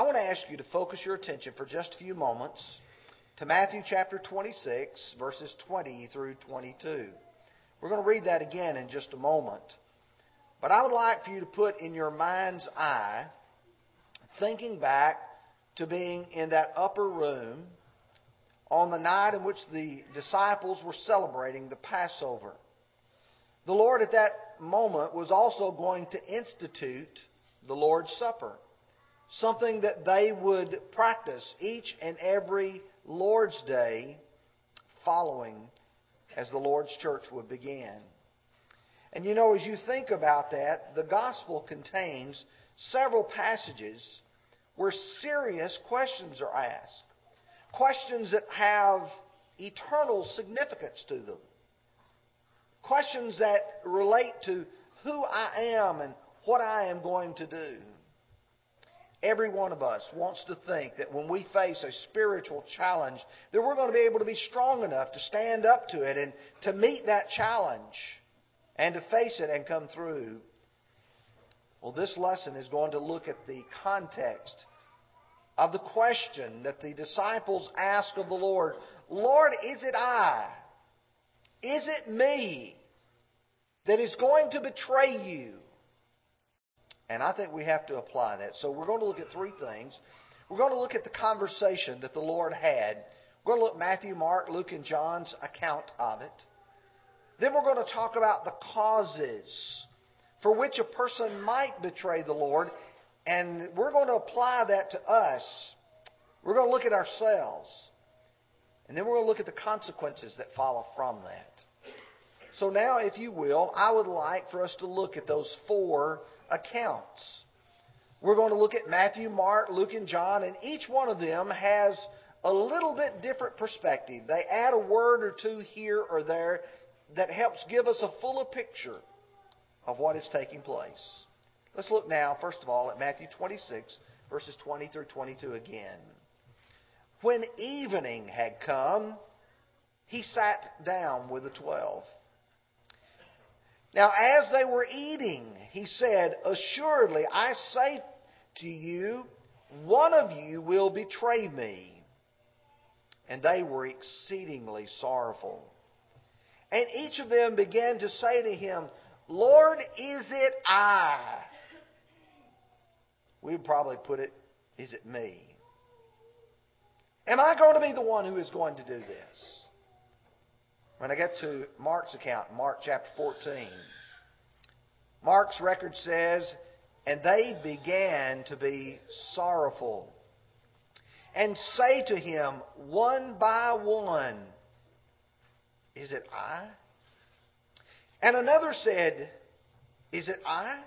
I want to ask you to focus your attention for just a few moments to Matthew chapter 26, verses 20 through 22. We're going to read that again in just a moment. But I would like for you to put in your mind's eye, thinking back to being in that upper room on the night in which the disciples were celebrating the Passover. The Lord at that moment was also going to institute the Lord's Supper, something that they would practice each and every Lord's Day following as the Lord's church would begin. And you know, as you think about that, the gospel contains several passages where serious questions are asked. Questions that have eternal significance to them. Questions that relate to who I am and what I am going to do. Every one of us wants to think that when we face a spiritual challenge, that we're going to be able to be strong enough to stand up to it and to meet that challenge and to face it and come through. Well, this lesson is going to look at the context of the question that the disciples ask of the Lord Lord, is it I? Is it me that is going to betray you? And I think we have to apply that. So we're going to look at three things. We're going to look at the conversation that the Lord had. We're going to look at Matthew, Mark, Luke, and John's account of it. Then we're going to talk about the causes for which a person might betray the Lord. And we're going to apply that to us. We're going to look at ourselves. And then we're going to look at the consequences that follow from that. So now, if you will, I would like for us to look at those four accounts. We're going to look at Matthew, Mark, Luke, and John, and each one of them has a little bit different perspective. They add a word or two here or there that helps give us a fuller picture of what is taking place. Let's look now, first of all, at Matthew 26, verses 20 through 22 again. When evening had come, he sat down with the twelve. Now, as they were eating, he said, Assuredly, I say to you, one of you will betray me. And they were exceedingly sorrowful. And each of them began to say to him, Lord, is it I? We would probably put it, Is it me? Am I going to be the one who is going to do this? When I get to Mark's account, Mark chapter 14, Mark's record says, And they began to be sorrowful and say to him one by one, Is it I? And another said, Is it I?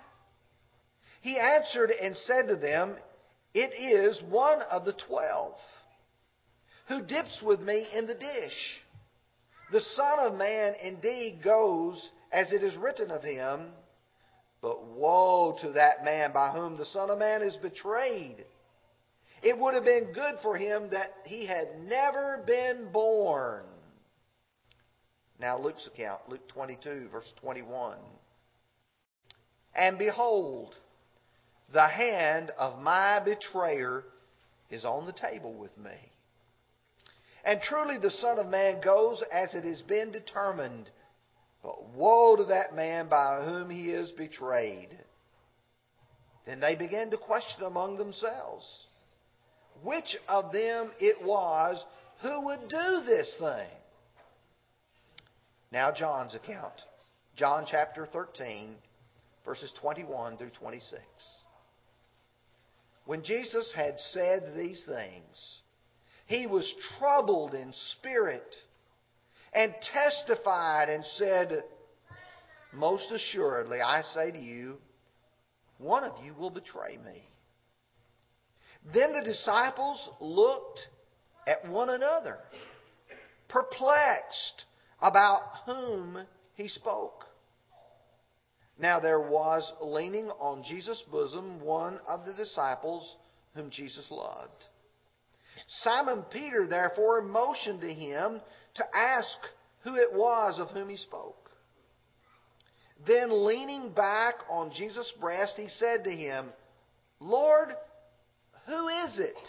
He answered and said to them, It is one of the twelve who dips with me in the dish. The Son of Man indeed goes as it is written of him, but woe to that man by whom the Son of Man is betrayed. It would have been good for him that he had never been born. Now, Luke's account, Luke 22, verse 21. And behold, the hand of my betrayer is on the table with me. And truly the Son of Man goes as it has been determined. But woe to that man by whom he is betrayed. Then they began to question among themselves which of them it was who would do this thing. Now, John's account. John chapter 13, verses 21 through 26. When Jesus had said these things, he was troubled in spirit and testified and said, Most assuredly, I say to you, one of you will betray me. Then the disciples looked at one another, perplexed about whom he spoke. Now there was leaning on Jesus' bosom one of the disciples whom Jesus loved. Simon Peter therefore motioned to him to ask who it was of whom he spoke. Then leaning back on Jesus' breast, he said to him, Lord, who is it?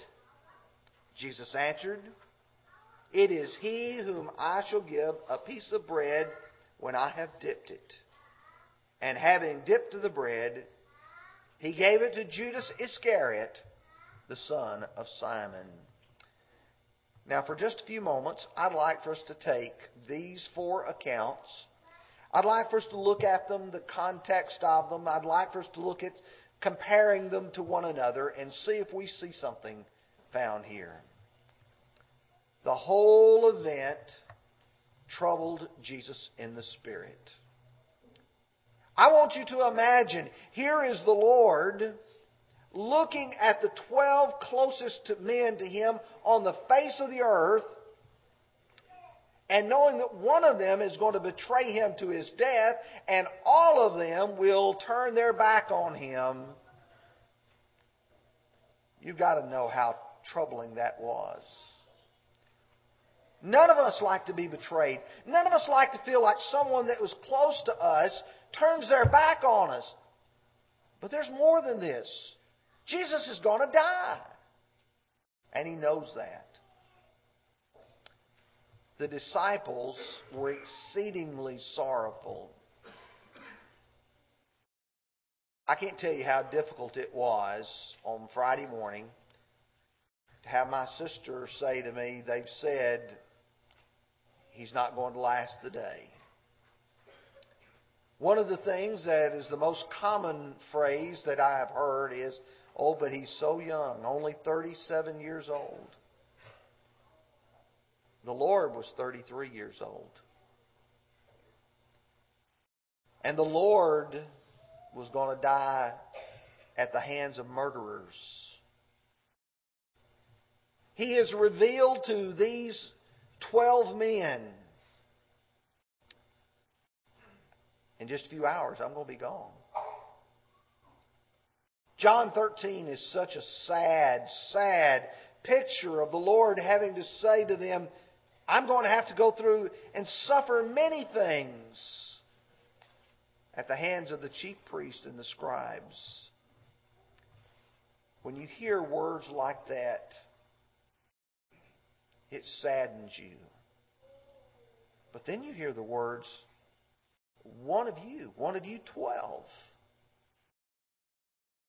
Jesus answered, It is he whom I shall give a piece of bread when I have dipped it. And having dipped the bread, he gave it to Judas Iscariot, the son of Simon. Now, for just a few moments, I'd like for us to take these four accounts. I'd like for us to look at them, the context of them. I'd like for us to look at comparing them to one another and see if we see something found here. The whole event troubled Jesus in the Spirit. I want you to imagine here is the Lord looking at the 12 closest men to him on the face of the earth and knowing that one of them is going to betray him to his death and all of them will turn their back on him. You've got to know how troubling that was. None of us like to be betrayed. None of us like to feel like someone that was close to us turns their back on us. But there's more than this. Jesus is going to die. And he knows that. The disciples were exceedingly sorrowful. I can't tell you how difficult it was on Friday morning to have my sister say to me, they've said he's not going to last the day. One of the things that is the most common phrase that I have heard is, oh, but he's so young, only 37 years old. The Lord was 33 years old. And the Lord was going to die at the hands of murderers. He is revealed to these 12 men. In just a few hours, I'm going to be gone. John 13 is such a sad, sad picture of the Lord having to say to them, I'm going to have to go through and suffer many things at the hands of the chief priests and the scribes. When you hear words like that, it saddens you. But then you hear the words, one of you, one of you twelve,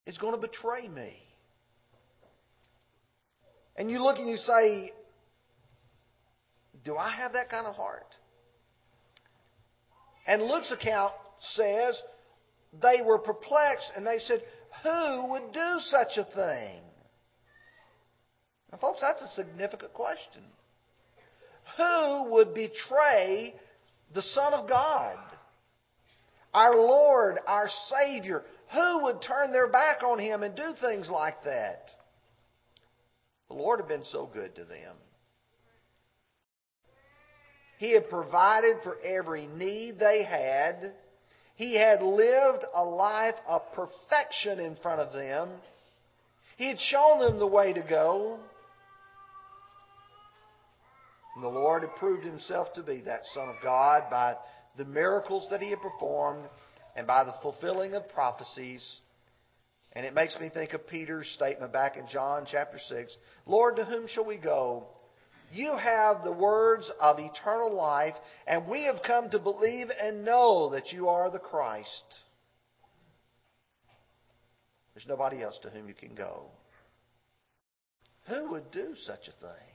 is going to betray me. And you look and you say, Do I have that kind of heart? And Luke's account says they were perplexed and they said, Who would do such a thing? Now, folks, that's a significant question. Who would betray the Son of God? Our Lord, our Savior. Who would turn their back on Him and do things like that? The Lord had been so good to them. He had provided for every need they had. He had lived a life of perfection in front of them. He had shown them the way to go. And the Lord had proved himself to be that Son of God by the miracles that he had performed and by the fulfilling of prophecies. And it makes me think of Peter's statement back in John chapter 6 Lord, to whom shall we go? You have the words of eternal life, and we have come to believe and know that you are the Christ. There's nobody else to whom you can go. Who would do such a thing?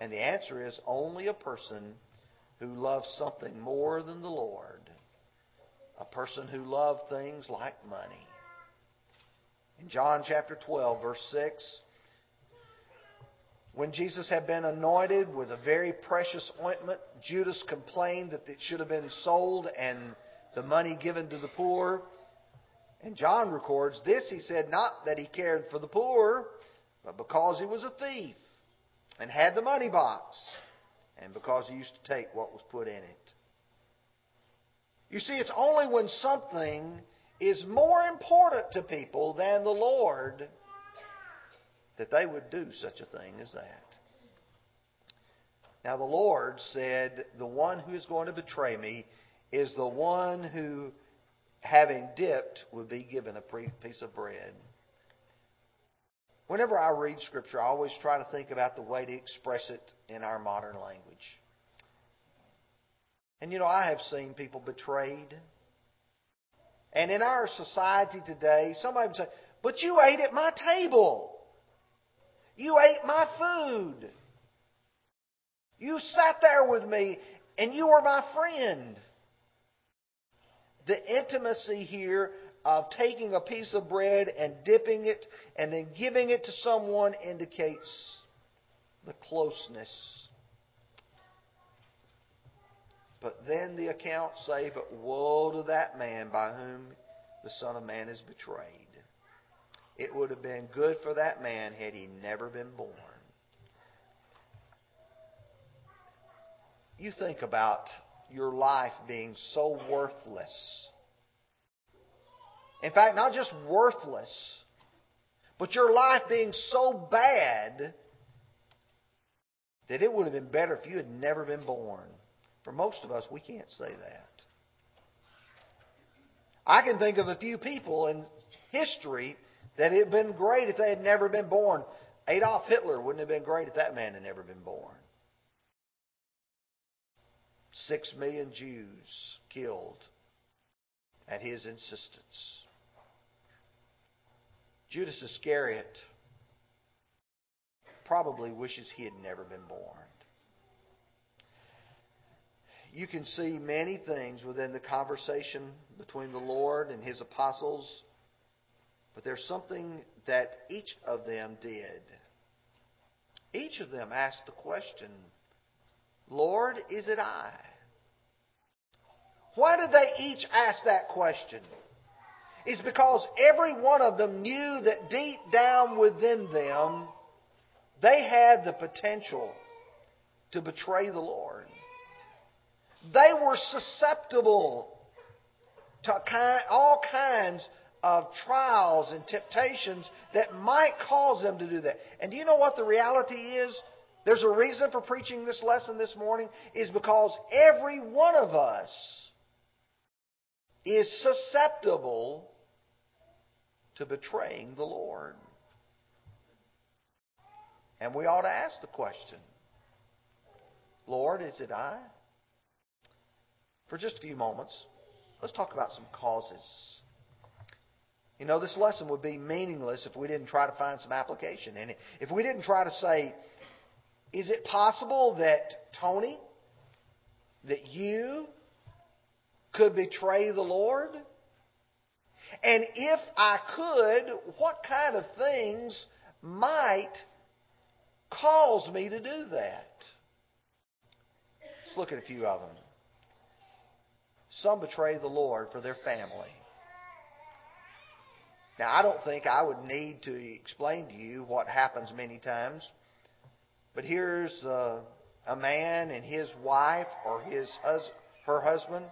And the answer is only a person who loves something more than the Lord. A person who loved things like money. In John chapter 12, verse 6, when Jesus had been anointed with a very precious ointment, Judas complained that it should have been sold and the money given to the poor. And John records this. He said, not that he cared for the poor, but because he was a thief and had the money box, and because he used to take what was put in it. You see, it's only when something is more important to people than the Lord that they would do such a thing as that. Now, the Lord said, The one who is going to betray me is the one who, having dipped, would be given a piece of bread. Whenever I read Scripture, I always try to think about the way to express it in our modern language. And you know, I have seen people betrayed. And in our society today, somebody would say, But you ate at my table. You ate my food. You sat there with me and you were my friend. The intimacy here of taking a piece of bread and dipping it and then giving it to someone indicates the closeness. But then the accounts say, But woe to that man by whom the Son of Man is betrayed. It would have been good for that man had he never been born. You think about your life being so worthless. In fact, not just worthless, but your life being so bad that it would have been better if you had never been born. For most of us, we can't say that. I can think of a few people in history that it had been great if they had never been born. Adolf Hitler wouldn't have been great if that man had never been born. Six million Jews killed at his insistence. Judas Iscariot probably wishes he had never been born. You can see many things within the conversation between the Lord and his apostles, but there's something that each of them did. Each of them asked the question, Lord, is it I? Why did they each ask that question? It's because every one of them knew that deep down within them, they had the potential to betray the Lord. They were susceptible to all kinds of trials and temptations that might cause them to do that. And do you know what the reality is? There's a reason for preaching this lesson this morning is because every one of us is susceptible to betraying the Lord. And we ought to ask the question Lord, is it I? For just a few moments, let's talk about some causes. You know, this lesson would be meaningless if we didn't try to find some application in it. If we didn't try to say, is it possible that Tony, that you could betray the Lord? And if I could, what kind of things might cause me to do that? Let's look at a few of them. Some betray the Lord for their family. Now, I don't think I would need to explain to you what happens many times, but here's a, a man and his wife or his hus- her husband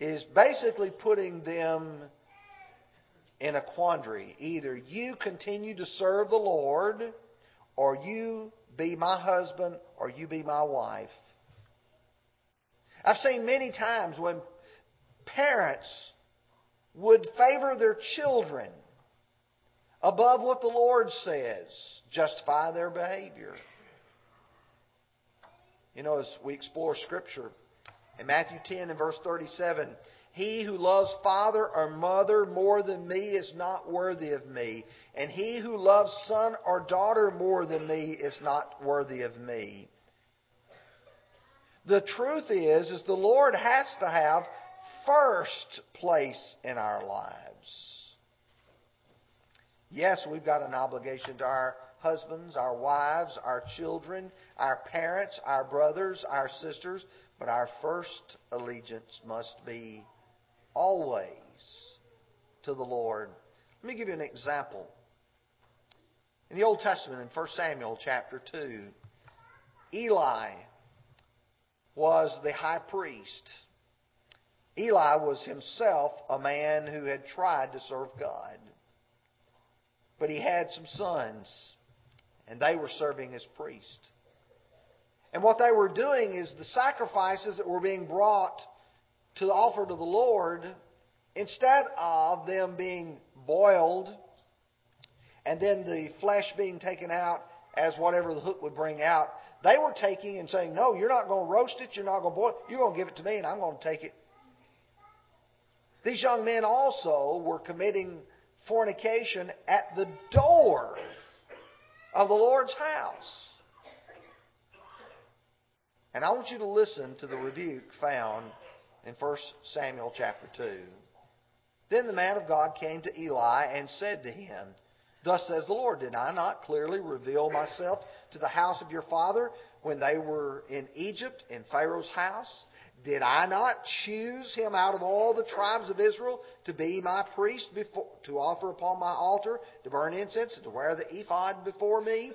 is basically putting them in a quandary. Either you continue to serve the Lord, or you be my husband, or you be my wife. I've seen many times when parents would favor their children above what the Lord says, justify their behavior. You know, as we explore Scripture, in Matthew 10 and verse 37, he who loves father or mother more than me is not worthy of me, and he who loves son or daughter more than me is not worthy of me. The truth is, is the Lord has to have first place in our lives. Yes, we've got an obligation to our husbands, our wives, our children, our parents, our brothers, our sisters, but our first allegiance must be always to the Lord. Let me give you an example. In the Old Testament, in 1 Samuel chapter 2, Eli was the high priest. Eli was himself a man who had tried to serve God. But he had some sons, and they were serving as priests. And what they were doing is the sacrifices that were being brought to the offer to the Lord, instead of them being boiled and then the flesh being taken out as whatever the hook would bring out. They were taking and saying, No, you're not going to roast it, you're not going to boil it, you're going to give it to me, and I'm going to take it. These young men also were committing fornication at the door of the Lord's house. And I want you to listen to the rebuke found in 1 Samuel chapter 2. Then the man of God came to Eli and said to him, Thus says the Lord, Did I not clearly reveal myself to the house of your father when they were in Egypt, in Pharaoh's house? Did I not choose him out of all the tribes of Israel to be my priest, before, to offer upon my altar, to burn incense, and to wear the ephod before me?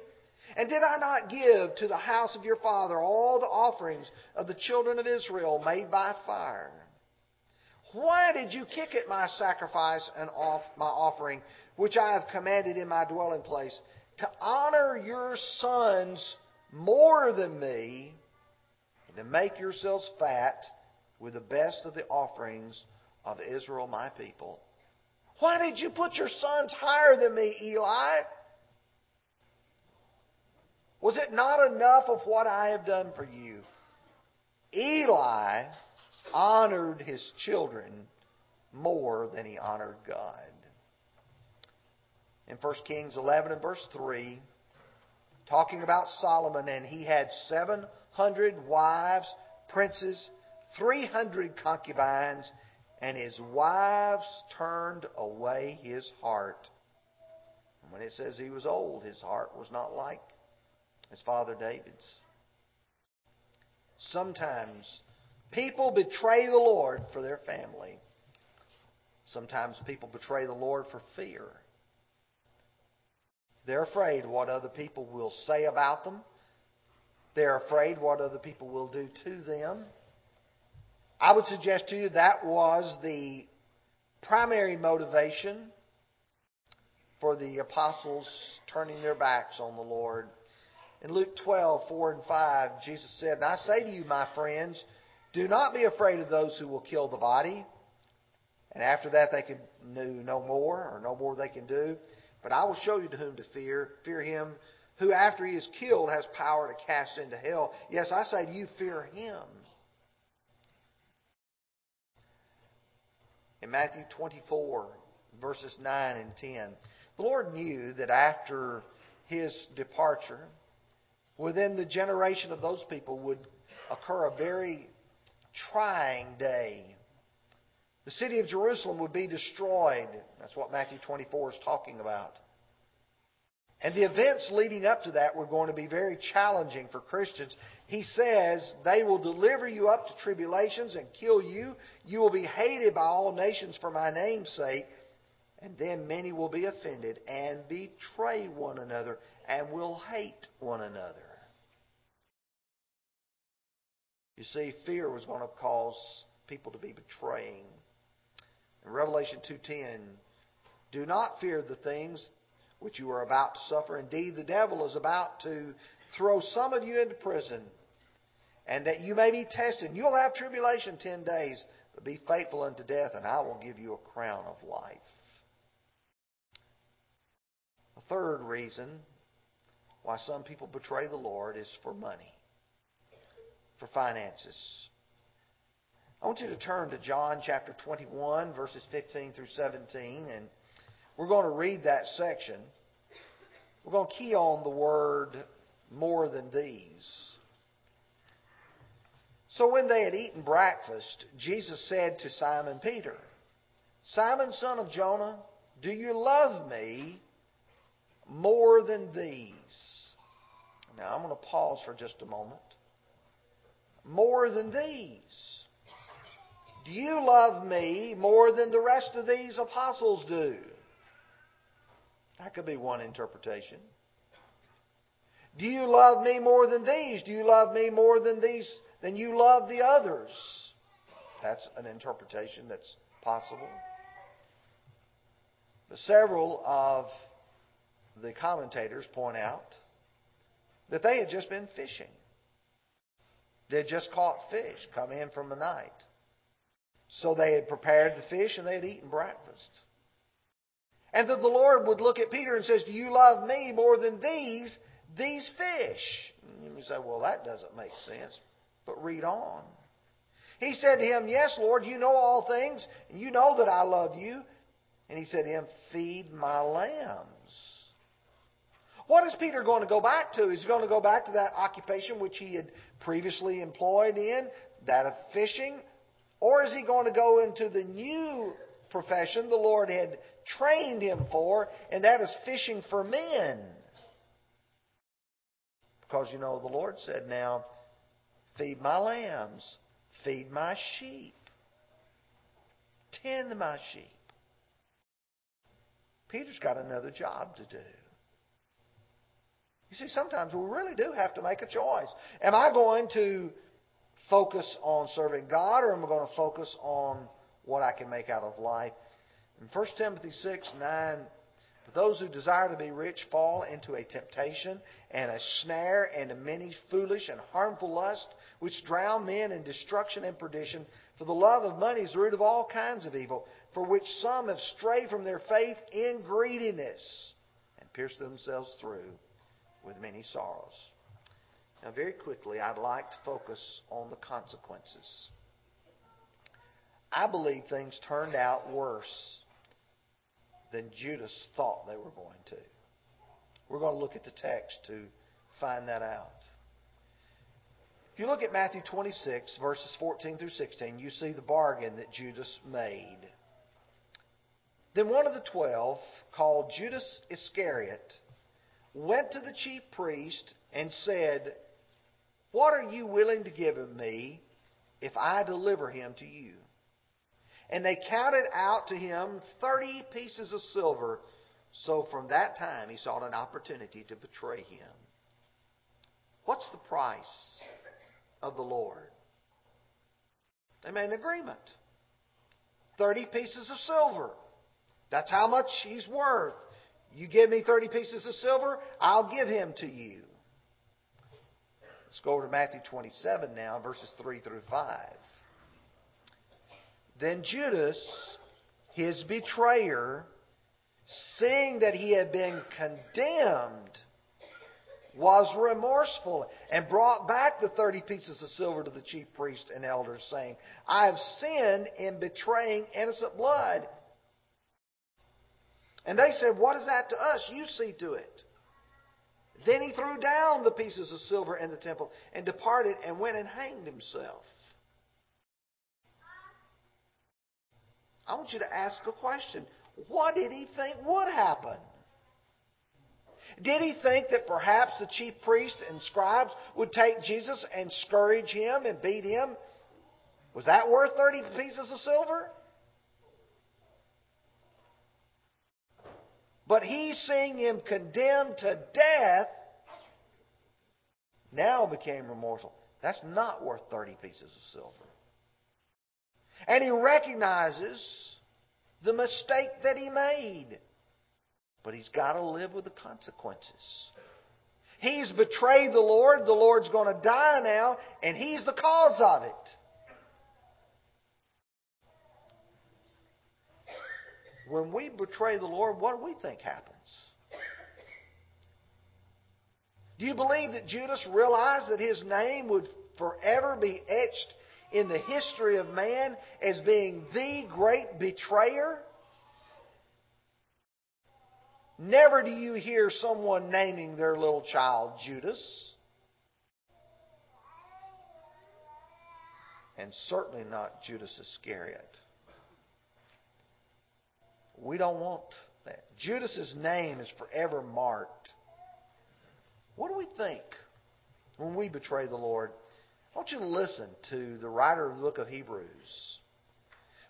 And did I not give to the house of your father all the offerings of the children of Israel made by fire? Why did you kick at my sacrifice and off my offering, which I have commanded in my dwelling place, to honor your sons more than me, and to make yourselves fat with the best of the offerings of Israel, my people? Why did you put your sons higher than me, Eli? Was it not enough of what I have done for you? Eli honored his children more than he honored God. In 1 Kings 11 and verse 3, talking about Solomon, and he had 700 wives, princes, 300 concubines, and his wives turned away his heart. When it says he was old, his heart was not like his father David's. Sometimes people betray the Lord for their family. Sometimes people betray the Lord for fear. They're afraid what other people will say about them. They're afraid what other people will do to them. I would suggest to you that was the primary motivation for the apostles turning their backs on the Lord in Luke 12, 4 and 5, Jesus said, And I say to you, my friends, do not be afraid of those who will kill the body. And after that, they can do no more, or no more they can do. But I will show you to whom to fear. Fear him who, after he is killed, has power to cast into hell. Yes, I say to you, fear him. In Matthew 24, verses 9 and 10, the Lord knew that after his departure, within the generation of those people would occur a very trying day. The city of Jerusalem would be destroyed. That's what Matthew 24 is talking about. And the events leading up to that were going to be very challenging for Christians. He says, They will deliver you up to tribulations and kill you. You will be hated by all nations for my name's sake. And then many will be offended and betray one another and will hate one another. You see, fear was going to cause people to be betraying. In Revelation 2:10, do not fear the things which you are about to suffer. Indeed, the devil is about to throw some of you into prison, and that you may be tested. You'll have tribulation ten days, but be faithful unto death, and I will give you a crown of life. The third reason why some people betray the Lord is for money, for finances. I want you to turn to John chapter 21, verses 15 through 17, and we're going to read that section. We're going to key on the word more than these. So when they had eaten breakfast, Jesus said to Simon Peter, Simon, son of Jonah, do you love me more than these? Now, I'm going to pause for just a moment. More than these. Do you love me more than the rest of these apostles do? That could be one interpretation. Do you love me more than these? Do you love me more than these than you love the others? That's an interpretation that's possible. But several of the commentators point out that they had just been fishing. They had just caught fish come in from the night. So they had prepared the fish and they had eaten breakfast. And that the Lord would look at Peter and says, Do you love me more than these, these fish? And you say, Well, that doesn't make sense. But read on. He said to him, Yes, Lord, you know all things, and you know that I love you. And he said to him, Feed my lambs. What is Peter going to go back to? Is he going to go back to that occupation which he had previously employed in, that of fishing? Or is he going to go into the new profession the Lord had trained him for, and that is fishing for men? Because, you know, the Lord said, Now, feed my lambs, feed my sheep, tend my sheep. Peter's got another job to do. You see, sometimes we really do have to make a choice. Am I going to focus on serving God or am I going to focus on what I can make out of life? In 1 Timothy 6 9, but those who desire to be rich fall into a temptation and a snare and a many foolish and harmful lusts, which drown men in destruction and perdition. For the love of money is the root of all kinds of evil, for which some have strayed from their faith in greediness and pierced themselves through with many sorrows. Now, very quickly, I'd like to focus on the consequences. I believe things turned out worse than Judas thought they were going to. We're going to look at the text to find that out. If you look at Matthew 26, verses 14 through 16, you see the bargain that Judas made. Then one of the twelve, called Judas Iscariot, went to the chief priest and said, What are you willing to give of me if I deliver him to you? And they counted out to him thirty pieces of silver. So from that time he sought an opportunity to betray him. What's the price of the Lord? They made an agreement. Thirty pieces of silver. That's how much he's worth. You give me 30 pieces of silver, I'll give him to you. Let's go over to Matthew 27 now, verses 3 through 5. Then Judas, his betrayer, seeing that he had been condemned, was remorseful and brought back the 30 pieces of silver to the chief priest and elders, saying, I have sinned in betraying innocent blood. And they said, What is that to us? You see to it. Then he threw down the pieces of silver in the temple and departed and went and hanged himself. I want you to ask a question. What did he think would happen? Did he think that perhaps the chief priests and scribes would take Jesus and scourge him and beat him? Was that worth 30 pieces of silver? But he, seeing him condemned to death, now became remorseful. That's not worth 30 pieces of silver. And he recognizes the mistake that he made. But he's got to live with the consequences. He's betrayed the Lord. The Lord's going to die now, and he's the cause of it. When we betray the Lord, what do we think happens? Do you believe that Judas realized that his name would forever be etched in the history of man as being the great betrayer? Never do you hear someone naming their little child Judas. And certainly not Judas Iscariot. We don't want that. Judas's name is forever marked. What do we think when we betray the Lord? I want you to listen to the writer of the book of Hebrews.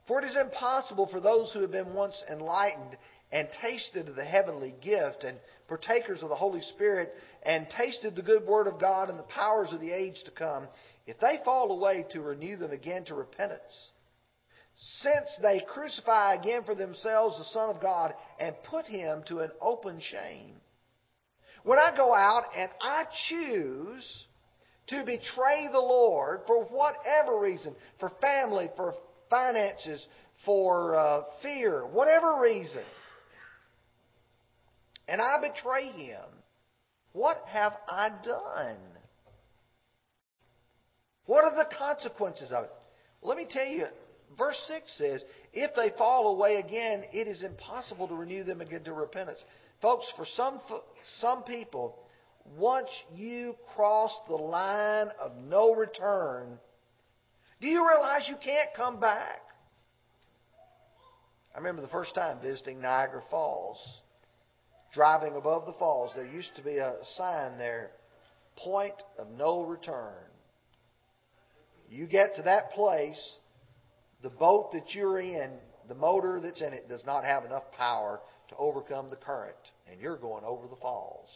For it is impossible for those who have been once enlightened and tasted of the heavenly gift and partakers of the Holy Spirit and tasted the good word of God and the powers of the age to come, if they fall away, to renew them again to repentance since they crucify again for themselves the Son of God and put him to an open shame. When I go out and I choose to betray the Lord for whatever reason, for family, for finances, for uh, fear, whatever reason, and I betray him, what have I done? What are the consequences of it? Let me tell you, verse 6 says, If they fall away again, it is impossible to renew them again to repentance. Folks, for some, some people, once you cross the line of no return, do you realize you can't come back? I remember the first time visiting Niagara Falls. Driving above the falls, there used to be a sign there point of no return. You get to that place, the boat that you're in, the motor that's in it does not have enough power to overcome the current, and you're going over the falls.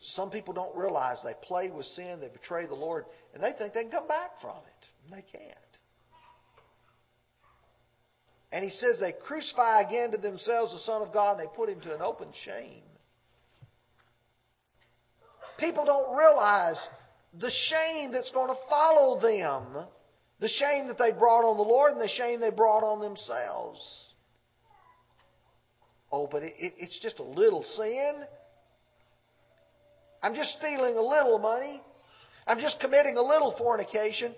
Some people don't realize they play with sin, they betray the Lord, and they think they can come back from it. And they can't. And he says they crucify again to themselves the Son of God and they put him to an open shame. People don't realize the shame that's going to follow them, the shame that they brought on the Lord and the shame they brought on themselves. Oh, but it, it, it's just a little sin. I'm just stealing a little money. I'm just committing a little fornication.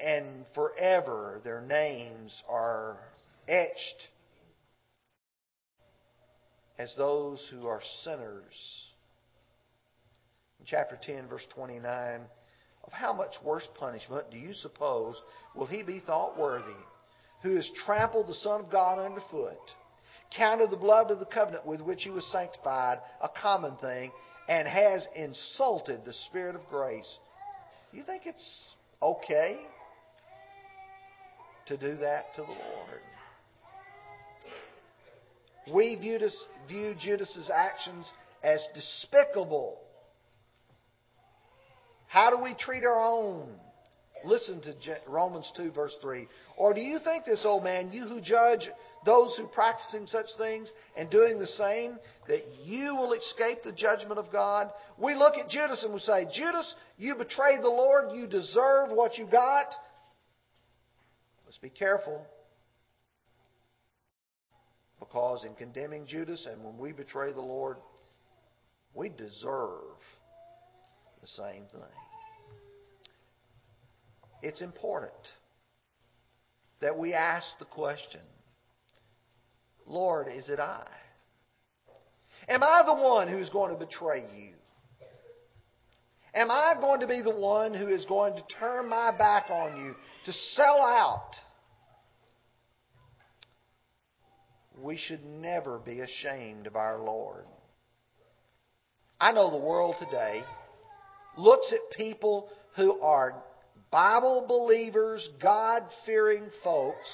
And forever their names are etched as those who are sinners. Chapter 10, verse 29, of how much worse punishment do you suppose will he be thought worthy, who has trampled the Son of God underfoot, counted the blood of the covenant with which he was sanctified a common thing, and has insulted the Spirit of grace? You think it's okay to do that to the Lord? We view Judas's actions as despicable. How do we treat our own? Listen to Romans 2, verse 3. Or do you think this, old man, you who judge those who practicing such things and doing the same, that you will escape the judgment of God? We look at Judas and we say, Judas, you betrayed the Lord, you deserve what you got. Let's be careful. Because in condemning Judas and when we betray the Lord, we deserve the same thing. It's important that we ask the question Lord, is it I? Am I the one who's going to betray you? Am I going to be the one who is going to turn my back on you, to sell out? we should never be ashamed of our Lord. I know the world today looks at people who are Bible believers, God fearing folks,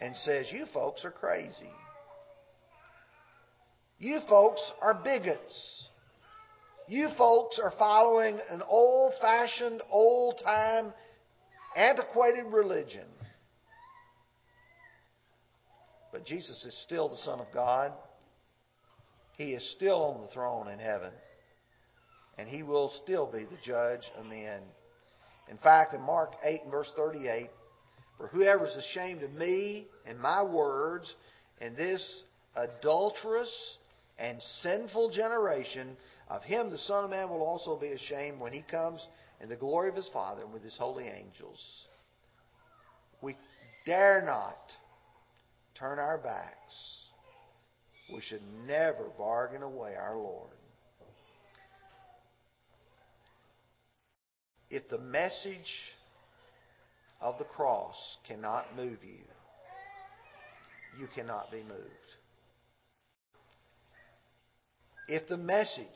and says, You folks are crazy. You folks are bigots. You folks are following an old fashioned, old time, antiquated religion. But Jesus is still the Son of God. He is still on the throne in heaven. And he will still be the judge of men. In fact, in Mark 8 and verse 38, for whoever is ashamed of me and my words in this adulterous and sinful generation, of him the Son of Man will also be ashamed when he comes in the glory of his Father and with his holy angels. We dare not turn our backs, we should never bargain away our Lord. If the message of the cross cannot move you, you cannot be moved. If the message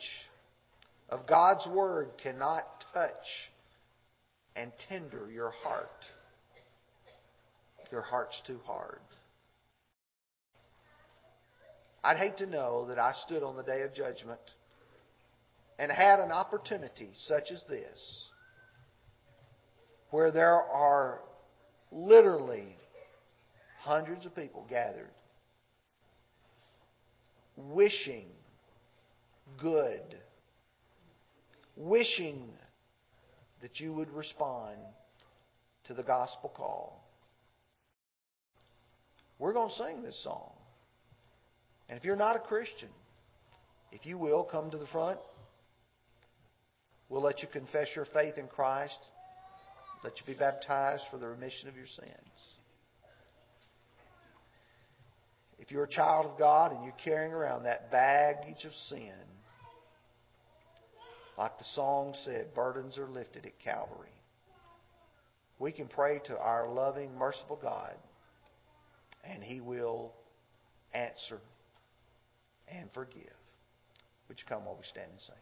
of God's Word cannot touch and tender your heart, your heart's too hard. I'd hate to know that I stood on the day of judgment and had an opportunity such as this, where there are literally hundreds of people gathered, wishing good, wishing that you would respond to the gospel call. We're going to sing this song. And if you're not a Christian, if you will, come to the front. We'll let you confess your faith in Christ, let you be baptized for the remission of your sins. If you're a child of God and you're carrying around that baggage of sin, like the song said, burdens are lifted at Calvary. We can pray to our loving, merciful God, and He will answer and forgive. Would you come while we stand and sing?